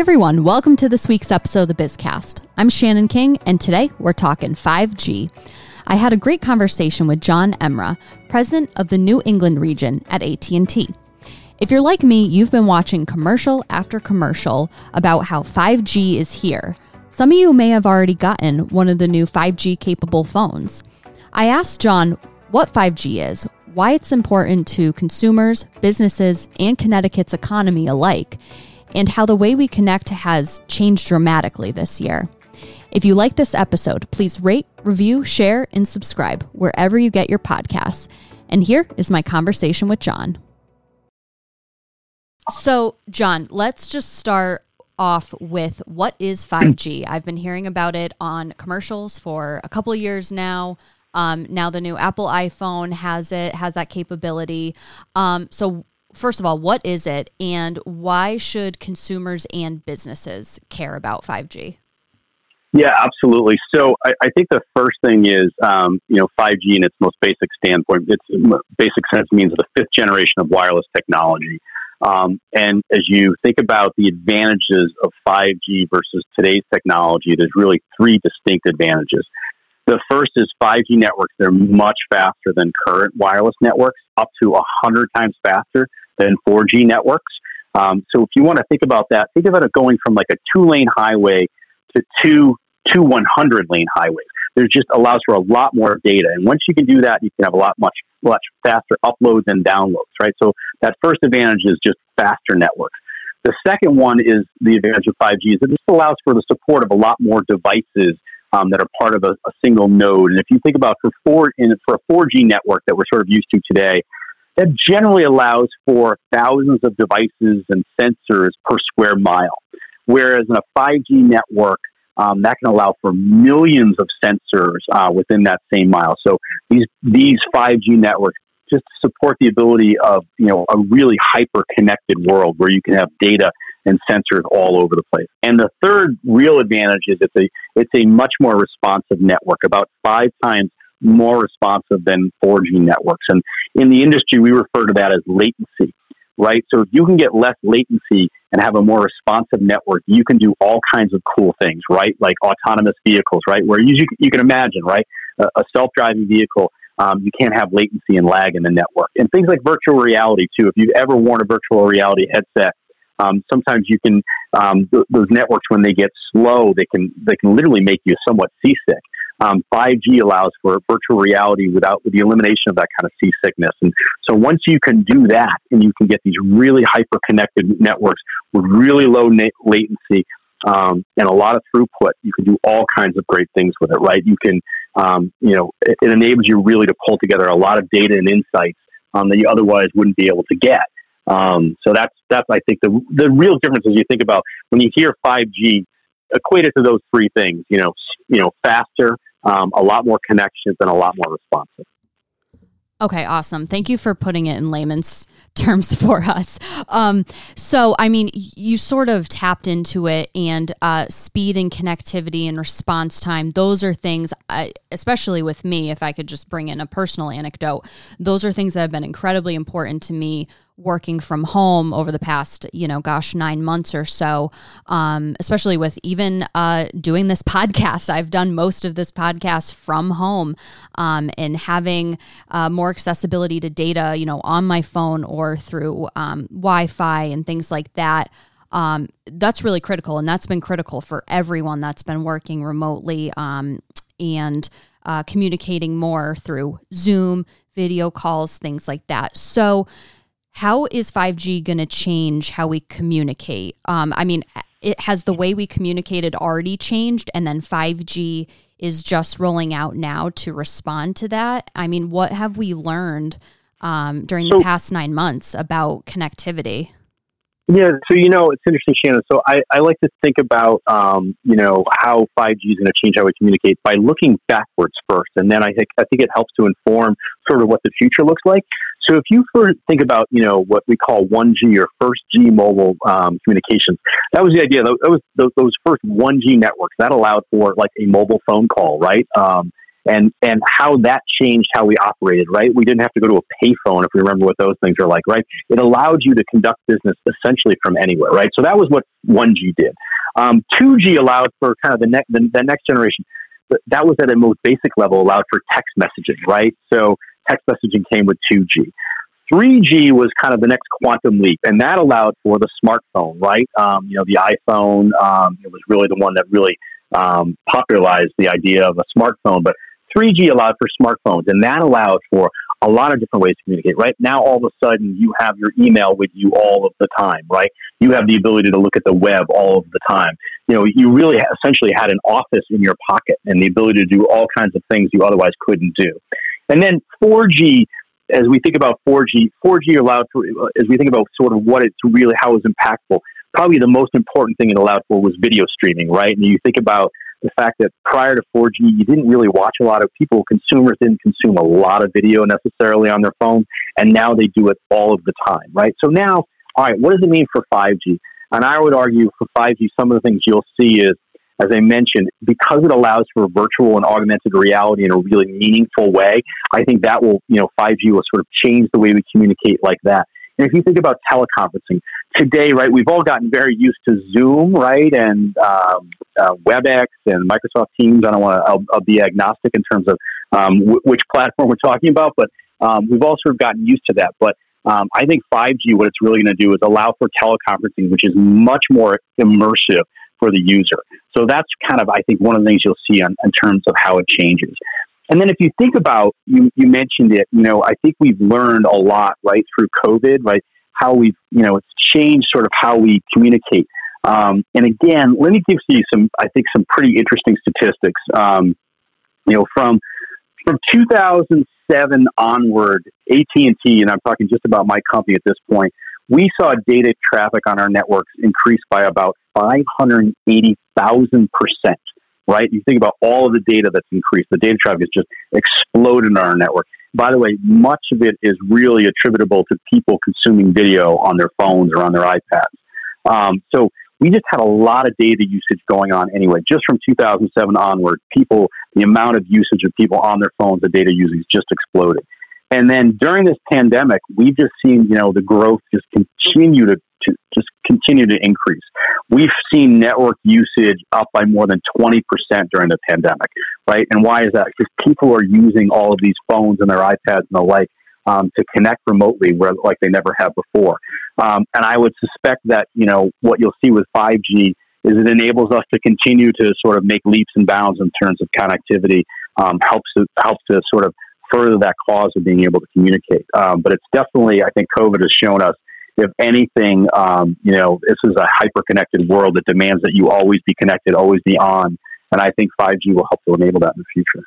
everyone, welcome to this week's episode of the Bizcast. I'm Shannon King, and today we're talking 5G. I had a great conversation with John Emra, president of the New England region at AT&T. If you're like me, you've been watching commercial after commercial about how 5G is here. Some of you may have already gotten one of the new 5G capable phones. I asked John what 5G is, why it's important to consumers, businesses, and Connecticut's economy alike, and how the way we connect has changed dramatically this year. If you like this episode, please rate, review, share, and subscribe wherever you get your podcasts. And here is my conversation with John. So, John, let's just start off with what is 5G? I've been hearing about it on commercials for a couple years now. Um, now the new Apple iPhone has it, has that capability. Um, so first of all, what is it and why should consumers and businesses care about 5G? Yeah, absolutely. So I, I think the first thing is, um, you know, 5G in its most basic standpoint, its basic sense means the fifth generation of wireless technology. Um, and as you think about the advantages of 5G versus today's technology, there's really three distinct advantages. The first is 5G networks. They're much faster than current wireless networks, up to 100 times faster than 4G networks. Um, so if you want to think about that, think about it going from like a two lane highway to two, two 100 lane highways. There just allows for a lot more data. And once you can do that, you can have a lot much, much faster uploads and downloads, right? So that first advantage is just faster networks. The second one is the advantage of 5G is that this allows for the support of a lot more devices um, that are part of a, a, single node. And if you think about for four in, for a 4G network that we're sort of used to today, that generally allows for thousands of devices and sensors per square mile. Whereas in a 5G network, um, that can allow for millions of sensors uh, within that same mile. So these these 5G networks just support the ability of you know a really hyper connected world where you can have data and sensors all over the place. And the third real advantage is it's a it's a much more responsive network, about five times more responsive than 4G networks. And in the industry, we refer to that as latency, right? So if you can get less latency and have a more responsive network, you can do all kinds of cool things, right? Like autonomous vehicles, right? Where you, you can imagine, right? A, a self driving vehicle. Um, you can't have latency and lag in the network. And things like virtual reality, too. If you've ever worn a virtual reality headset, um, sometimes you can um, th- those networks when they get slow, they can they can literally make you somewhat seasick. Um, 5G allows for virtual reality without with the elimination of that kind of seasickness. And so once you can do that, and you can get these really hyper connected networks with really low na- latency um, and a lot of throughput, you can do all kinds of great things with it. Right? You can, um, you know, it, it, enables you really to pull together a lot of data and insights um, that you otherwise wouldn't be able to get. Um, so that's that's I think the the real difference as you think about when you hear 5G, equate it to those three things. You know, you know, faster, um, a lot more connections, and a lot more responsive. Okay, awesome. Thank you for putting it in layman's terms for us. Um, so, I mean, you sort of tapped into it, and uh, speed and connectivity and response time, those are things, I, especially with me, if I could just bring in a personal anecdote, those are things that have been incredibly important to me working from home over the past, you know, gosh, nine months or so, um, especially with even uh, doing this podcast. I've done most of this podcast from home um, and having uh, more accessibility to data, you know, on my phone or through um, Wi Fi and things like that. Um, that's really critical. And that's been critical for everyone that's been working remotely um, and uh, communicating more through Zoom, video calls, things like that. So, how is 5G going to change how we communicate? Um, I mean, it has the way we communicated already changed, and then 5G is just rolling out now to respond to that. I mean, what have we learned um, during so, the past nine months about connectivity? Yeah, so you know, it's interesting, Shannon. So I, I like to think about um, you know how 5G is going to change how we communicate by looking backwards first, and then I think I think it helps to inform sort of what the future looks like. So if you think about you know what we call 1G or first G mobile um, communications, that was the idea. That was those, those first 1G networks that allowed for like a mobile phone call, right? Um, and and how that changed how we operated. Right, we didn't have to go to a payphone if we remember what those things are like. Right, it allowed you to conduct business essentially from anywhere. Right, so that was what 1G did. Um, 2G allowed for kind of the next the, the next generation. That was at a most basic level allowed for text messaging. Right, so text messaging came with 2G. 3G was kind of the next quantum leap, and that allowed for the smartphone, right? Um, you know, the iPhone um, it was really the one that really um, popularized the idea of a smartphone. But 3G allowed for smartphones, and that allowed for a lot of different ways to communicate. Right now, all of a sudden, you have your email with you all of the time. Right, you have the ability to look at the web all of the time. You know, you really essentially had an office in your pocket and the ability to do all kinds of things you otherwise couldn't do. And then 4G as we think about 4G, 4G allowed for, as we think about sort of what it's really, how it was impactful, probably the most important thing it allowed for was video streaming, right? And you think about the fact that prior to 4G, you didn't really watch a lot of people, consumers didn't consume a lot of video necessarily on their phone, and now they do it all of the time, right? So now, all right, what does it mean for 5G? And I would argue for 5G, some of the things you'll see is as I mentioned, because it allows for virtual and augmented reality in a really meaningful way, I think that will, you know, 5G will sort of change the way we communicate like that. And if you think about teleconferencing today, right, we've all gotten very used to Zoom, right, and um, uh, WebEx and Microsoft Teams. I don't want to, I'll, I'll, be agnostic in terms of um, w- which platform we're talking about, but um, we've all sort of gotten used to that. But um, I think 5G, what it's really going to do is allow for teleconferencing, which is much more immersive for the user. So that's kind of, I think, one of the things you'll see on, in terms of how it changes. And then if you think about, you, you mentioned it, you know, I think we've learned a lot, right, through COVID, right, how we've, you know, it's changed sort of how we communicate. Um, and again, let me give you some, I think, some pretty interesting statistics. Um, you know, from from 2007 onward, AT&T, and I'm talking just about my company at this point, we saw data traffic on our networks increase by about 580,000 percent. Right? You think about all of the data that's increased. The data traffic has just exploded on our network. By the way, much of it is really attributable to people consuming video on their phones or on their iPads. Um, so we just had a lot of data usage going on anyway. Just from 2007 onward, people, the amount of usage of people on their phones, the data usage just exploded. And then during this pandemic, we've just seen, you know, the growth just continue to, to just continue to increase. We've seen network usage up by more than 20% during the pandemic, right? And why is that? Because people are using all of these phones and their iPads and the like um, to connect remotely where, like they never have before. Um, and I would suspect that, you know, what you'll see with 5G is it enables us to continue to sort of make leaps and bounds in terms of connectivity, um, helps, to, helps to sort of further that cause of being able to communicate. Um, but it's definitely, I think COVID has shown us, if anything, um, you know, this is a hyper connected world that demands that you always be connected, always be on. And I think 5G will help to enable that in the future.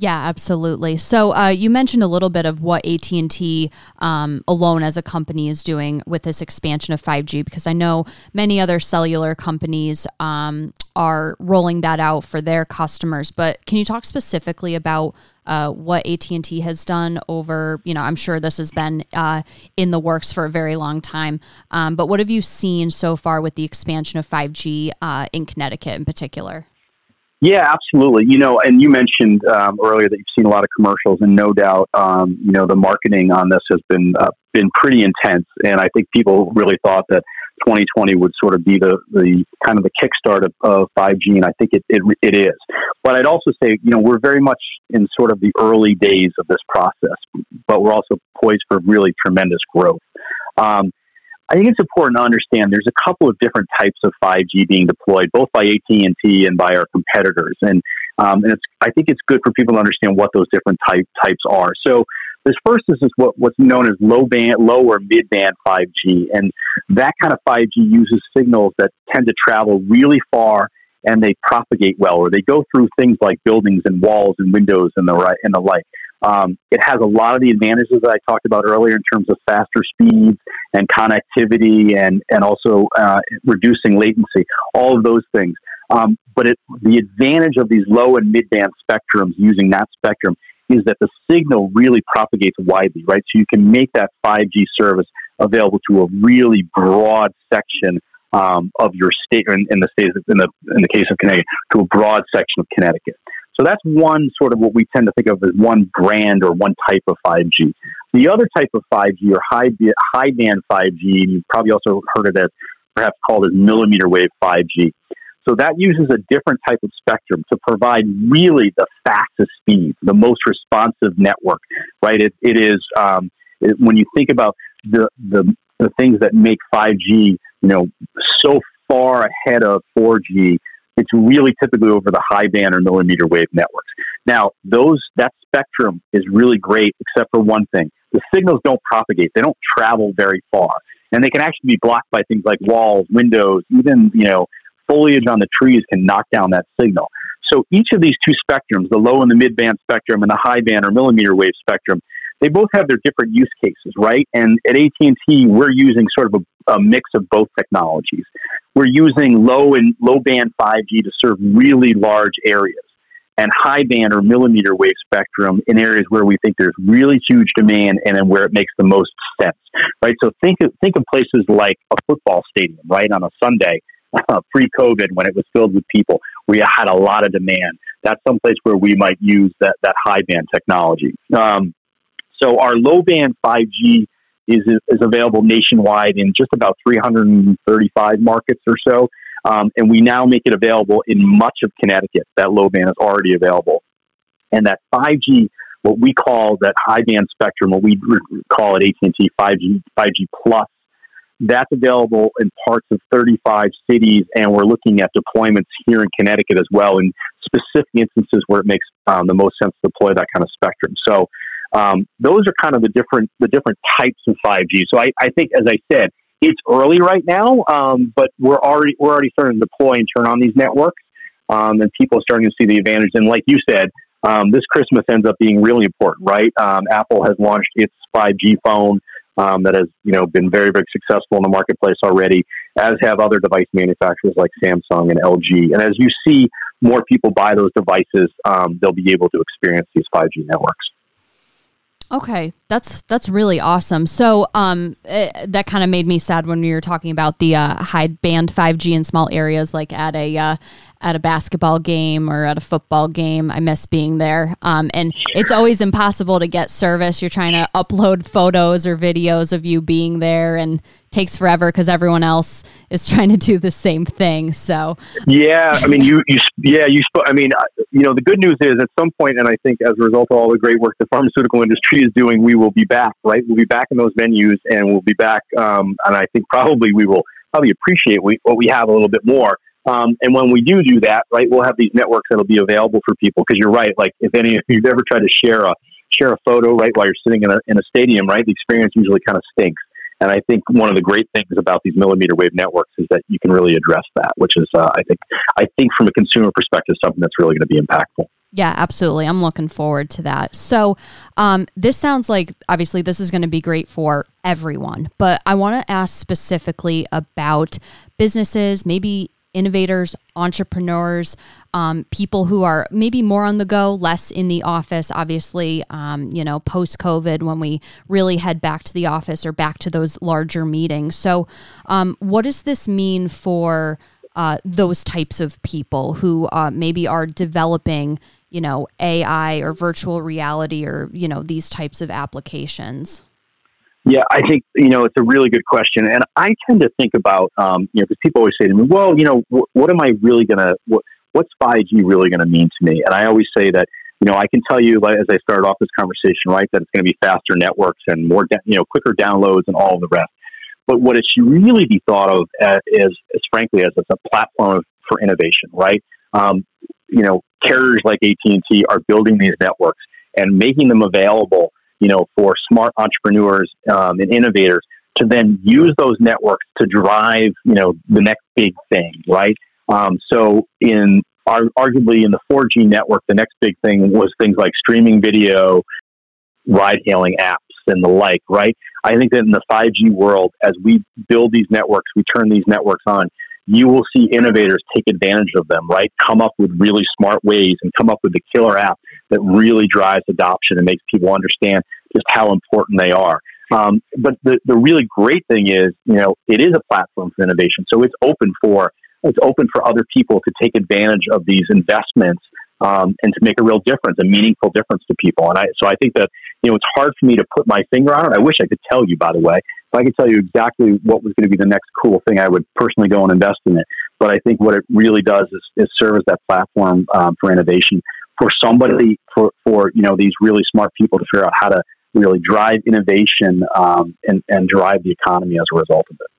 Yeah, absolutely. So uh, you mentioned a little bit of what AT and T um, alone as a company is doing with this expansion of 5G, because I know many other cellular companies um, are rolling that out for their customers. But can you talk specifically about uh, what AT and T has done over? You know, I'm sure this has been uh, in the works for a very long time. Um, but what have you seen so far with the expansion of 5G uh, in Connecticut in particular? Yeah, absolutely. You know, and you mentioned um, earlier that you've seen a lot of commercials, and no doubt, um, you know, the marketing on this has been uh, been pretty intense. And I think people really thought that 2020 would sort of be the, the kind of the kickstart of, of 5G, and I think it, it it is. But I'd also say, you know, we're very much in sort of the early days of this process, but we're also poised for really tremendous growth. Um, I think it's important to understand there's a couple of different types of 5G being deployed, both by AT&T and by our competitors. And, um, and it's, I think it's good for people to understand what those different type, types are. So this first is, is what, what's known as low band, low or mid band 5G. And that kind of 5G uses signals that tend to travel really far and they propagate well, or they go through things like buildings and walls and windows and the, right, and the like. Um, it has a lot of the advantages that I talked about earlier in terms of faster speeds and connectivity and, and also uh, reducing latency, all of those things. Um, but it, the advantage of these low and mid band spectrums using that spectrum is that the signal really propagates widely, right? So you can make that 5G service available to a really broad section um, of your state, in, in the state, in the in the case of Connecticut, to a broad section of Connecticut. So that's one sort of what we tend to think of as one brand or one type of 5G. The other type of 5G or high, high band 5G, and you've probably also heard it as perhaps called as millimeter wave 5G. So that uses a different type of spectrum to provide really the fastest speed, the most responsive network, right? It, it is, um, it, when you think about the, the, the things that make 5G, you know, so far ahead of 4G, it's really typically over the high band or millimeter wave networks. Now, those that spectrum is really great, except for one thing: the signals don't propagate; they don't travel very far, and they can actually be blocked by things like walls, windows, even you know foliage on the trees can knock down that signal. So each of these two spectrums, the low and the mid band spectrum and the high band or millimeter wave spectrum, they both have their different use cases, right? And at AT&T, we're using sort of a, a mix of both technologies. We're using low and low band 5G to serve really large areas and high band or millimeter wave spectrum in areas where we think there's really huge demand and then where it makes the most sense, right? So think of, think of places like a football stadium, right, on a Sunday uh, pre-COVID when it was filled with people. We had a lot of demand. That's someplace where we might use that, that high band technology. Um, so our low band 5G is, is available nationwide in just about 335 markets or so. Um, and we now make it available in much of Connecticut. That low band is already available. And that 5G, what we call that high band spectrum, what we call it AT&T 5G, 5G Plus, that's available in parts of 35 cities, and we're looking at deployments here in Connecticut as well in specific instances where it makes um, the most sense to deploy that kind of spectrum. So um, those are kind of the different the different types of 5G. So I, I think, as I said, it's early right now, um, but we're already we're already starting to deploy and turn on these networks, um, and people are starting to see the advantage. And like you said, um, this Christmas ends up being really important, right? Um, Apple has launched its 5G phone. Um, that has you know been very very successful in the marketplace already, as have other device manufacturers like Samsung and LG. And as you see more people buy those devices, um, they'll be able to experience these 5G networks. Okay, that's that's really awesome. So, um, it, eh, that kind of made me sad when we were talking about the uh, high band 5G in small areas, like at a uh, at a basketball game or at a football game. I miss being there. Um, and it's always impossible to get service. You're trying to upload photos or videos of you being there and takes forever because everyone else is trying to do the same thing. So, yeah, I mean, you, you, yeah, you, I mean, you know, the good news is at some point, and I think as a result of all the great work the pharmaceutical industry is doing, we will be back, right? We'll be back in those venues and we'll be back. Um, and I think probably we will probably appreciate what we have a little bit more. Um, and when we do do that, right, we'll have these networks that'll be available for people. Because you're right, like if any, if you've ever tried to share a share a photo, right, while you're sitting in a in a stadium, right, the experience usually kind of stinks. And I think one of the great things about these millimeter wave networks is that you can really address that, which is, uh, I think, I think from a consumer perspective, something that's really going to be impactful. Yeah, absolutely. I'm looking forward to that. So, um, this sounds like obviously this is going to be great for everyone, but I want to ask specifically about businesses, maybe innovators, entrepreneurs, um, people who are maybe more on the go, less in the office. Obviously, um, you know, post COVID, when we really head back to the office or back to those larger meetings. So, um, what does this mean for uh, those types of people who uh, maybe are developing, you know, AI or virtual reality or you know these types of applications? Yeah, I think you know it's a really good question, and I tend to think about um, you know because people always say to me, "Well, you know, wh- what am I really gonna what, what's 5G really going to mean to me?" And I always say that you know I can tell you as I started off this conversation, right, that it's going to be faster networks and more you know quicker downloads and all the rest. But what it should really be thought of as, is, is frankly as, as a platform for innovation, right? Um, you know, carriers like AT and T are building these networks and making them available you know, for smart entrepreneurs um, and innovators to then use those networks to drive, you know, the next big thing, right? Um, so in arguably in the 4G network, the next big thing was things like streaming video, ride hailing apps, and the like, right? I think that in the 5G world, as we build these networks, we turn these networks on, you will see innovators take advantage of them, right? Come up with really smart ways and come up with the killer app that really drives adoption and makes people understand just how important they are. Um, but the, the really great thing is, you know, it is a platform for innovation. So it's open for it's open for other people to take advantage of these investments um, and to make a real difference, a meaningful difference to people. And I, so I think that, you know, it's hard for me to put my finger on it. I wish I could tell you, by the way, if I could tell you exactly what was going to be the next cool thing, I would personally go and invest in it. But I think what it really does is, is serve as that platform um, for innovation for somebody, for, for, you know, these really smart people to figure out how to really drive innovation um, and, and drive the economy as a result of it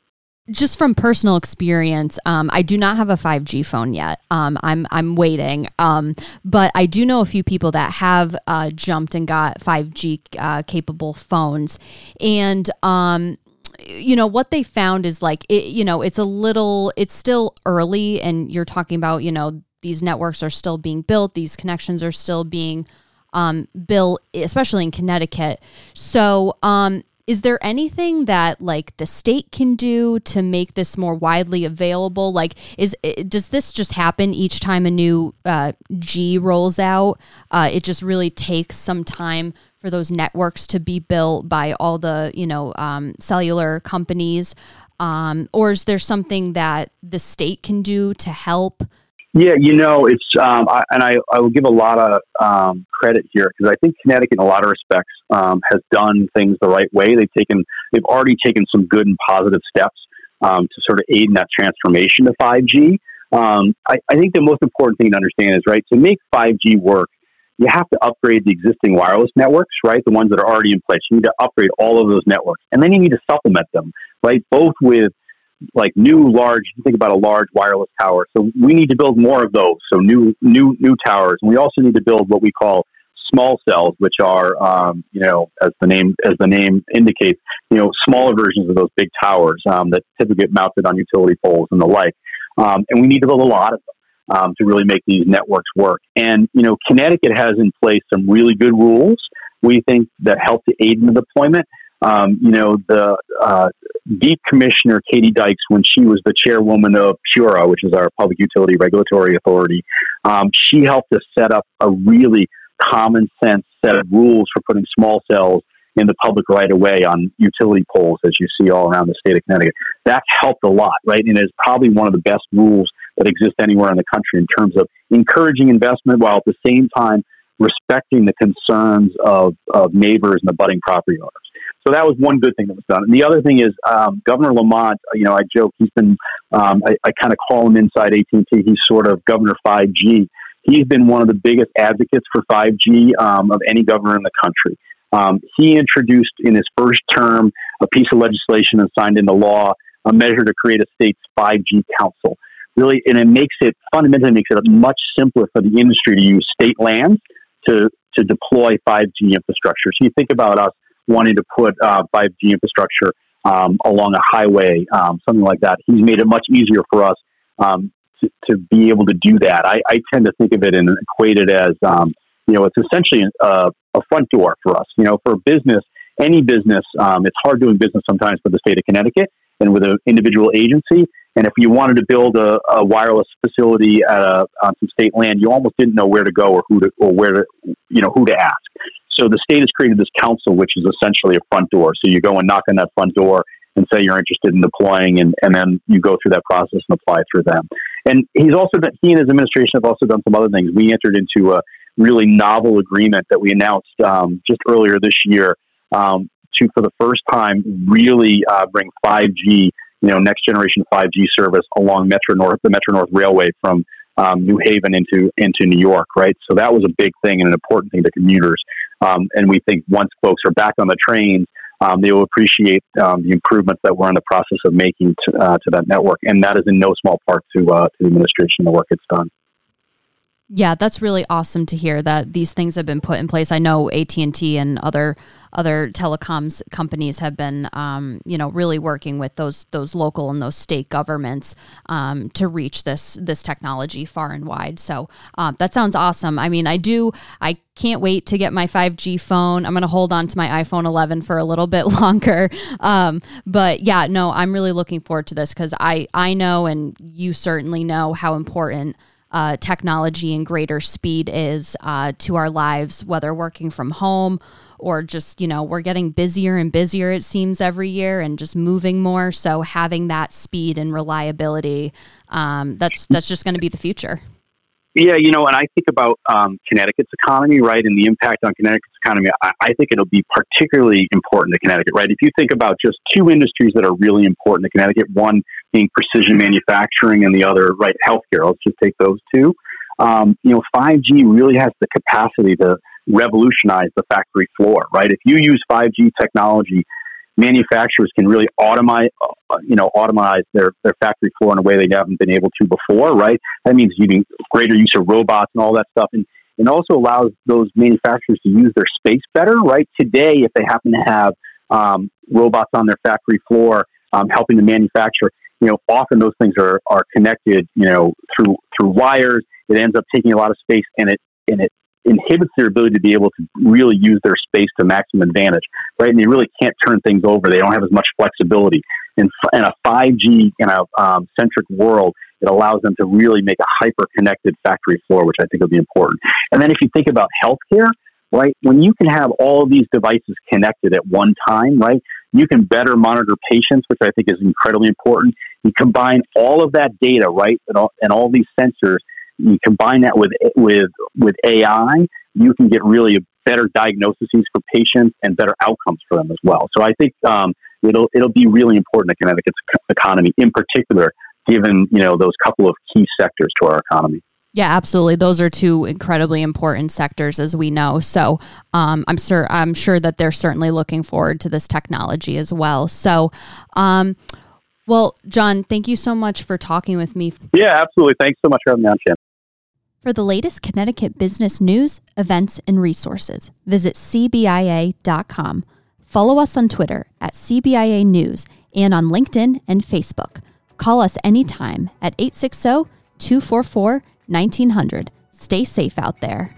just from personal experience, um, I do not have a 5G phone yet. Um, I'm I'm waiting, um, but I do know a few people that have uh, jumped and got 5G uh, capable phones, and um, you know what they found is like it, you know it's a little it's still early, and you're talking about you know these networks are still being built, these connections are still being um, built, especially in Connecticut. So um, is there anything that like the state can do to make this more widely available? Like is does this just happen each time a new uh, g rolls out? Uh, it just really takes some time for those networks to be built by all the you know um, cellular companies. Um, or is there something that the state can do to help yeah, you know, it's um, I, and I, I will give a lot of um, credit here because I think Connecticut, in a lot of respects, um, has done things the right way. They've taken, they've already taken some good and positive steps um, to sort of aid in that transformation to 5G. Um, I, I think the most important thing to understand is right to make 5G work. You have to upgrade the existing wireless networks, right? The ones that are already in place. You need to upgrade all of those networks, and then you need to supplement them, right? Both with like new large think about a large wireless tower. So we need to build more of those. So new new new towers. And we also need to build what we call small cells which are um, you know as the name as the name indicates you know smaller versions of those big towers um, that typically get mounted on utility poles and the like. Um, and we need to build a lot of them um, to really make these networks work. And you know connecticut has in place some really good rules we think that help to aid in the deployment um, you know, the uh, DEEP Commissioner Katie Dykes, when she was the chairwoman of PURA, which is our public utility regulatory authority, um, she helped us set up a really common sense set of rules for putting small cells in the public right of way on utility poles, as you see all around the state of Connecticut. That's helped a lot, right? And is probably one of the best rules that exist anywhere in the country in terms of encouraging investment while at the same time respecting the concerns of, of neighbors and the budding property owners. So that was one good thing that was done. And the other thing is um, Governor Lamont. You know, I joke he's been. Um, I, I kind of call him inside AT and T. He's sort of Governor 5G. He's been one of the biggest advocates for 5G um, of any governor in the country. Um, he introduced in his first term a piece of legislation and signed into law a measure to create a state's 5G council. Really, and it makes it fundamentally makes it much simpler for the industry to use state lands to to deploy 5G infrastructure. So you think about us wanting to put uh, 5G infrastructure um, along a highway, um, something like that. He's made it much easier for us um, to, to, be able to do that. I, I, tend to think of it and equate it as, um, you know, it's essentially a, a, front door for us. You know, for business, any business, um, it's hard doing business sometimes with the state of Connecticut and with an individual agency. And if you wanted to build a, a wireless facility a, on some state land, you almost didn't know where to go or who to or where to you know who to ask. So the state has created this council, which is essentially a front door. So you go and knock on that front door and say you're interested in deploying, and, and then you go through that process and apply through them. And he's also done, he and his administration have also done some other things. We entered into a really novel agreement that we announced um, just earlier this year um, to, for the first time, really uh, bring 5G, you know, next generation 5G service along Metro North, the Metro North Railway from um, New Haven into into New York, right? So that was a big thing and an important thing to commuters. Um, and we think once folks are back on the trains, um, they will appreciate um, the improvements that we're in the process of making to, uh, to that network. And that is in no small part to, uh, to the administration, the work it's done. Yeah, that's really awesome to hear that these things have been put in place. I know AT and T and other other telecoms companies have been, um, you know, really working with those those local and those state governments um, to reach this this technology far and wide. So um, that sounds awesome. I mean, I do. I can't wait to get my 5G phone. I'm going to hold on to my iPhone 11 for a little bit longer. Um, but yeah, no, I'm really looking forward to this because I I know and you certainly know how important uh, technology and greater speed is uh, to our lives, whether working from home or just, you know, we're getting busier and busier, it seems, every year and just moving more. So having that speed and reliability, um, that's, that's just going to be the future. Yeah, you know, and I think about um, Connecticut's economy, right, and the impact on Connecticut's economy. I, I, think it'll be particularly important to Connecticut, right? If you think about just two industries that are really important to Connecticut, one being precision manufacturing and the other, right, healthcare. Let's just take those two. Um, you know, 5G really has the capacity to revolutionize the factory floor, right? If you use 5G technology manufacturers can really automate, uh, you know, automate their, their factory floor in a way they haven't been able to before, right? That means using greater use of robots and all that stuff. And, and also allows those manufacturers to use their space better, right? Today, if they happen to have um, robots on their factory floor um, helping to manufacture, you know, often those things are, are connected, you know, through through wires. It ends up taking a lot of space, and it and it inhibits their ability to be able to really use their space to maximum advantage, right? And they really can't turn things over. They don't have as much flexibility. In, in a 5G in a um, centric world, it allows them to really make a hyper connected factory floor, which I think will be important. And then if you think about healthcare, right, when you can have all these devices connected at one time, right, you can better monitor patients, which I think is incredibly important. You combine all of that data, right, and all, and all these sensors you combine that with with with AI, you can get really better diagnoses for patients and better outcomes for them as well. So I think um, it'll it'll be really important to Connecticut's economy, in particular, given you know those couple of key sectors to our economy. Yeah, absolutely. Those are two incredibly important sectors, as we know. So um, I'm sure I'm sure that they're certainly looking forward to this technology as well. So. Um, well, John, thank you so much for talking with me. Yeah, absolutely. Thanks so much for having me on, Shannon. For the latest Connecticut business news, events, and resources, visit CBIA.com. Follow us on Twitter at CBIA News and on LinkedIn and Facebook. Call us anytime at 860 244 1900. Stay safe out there.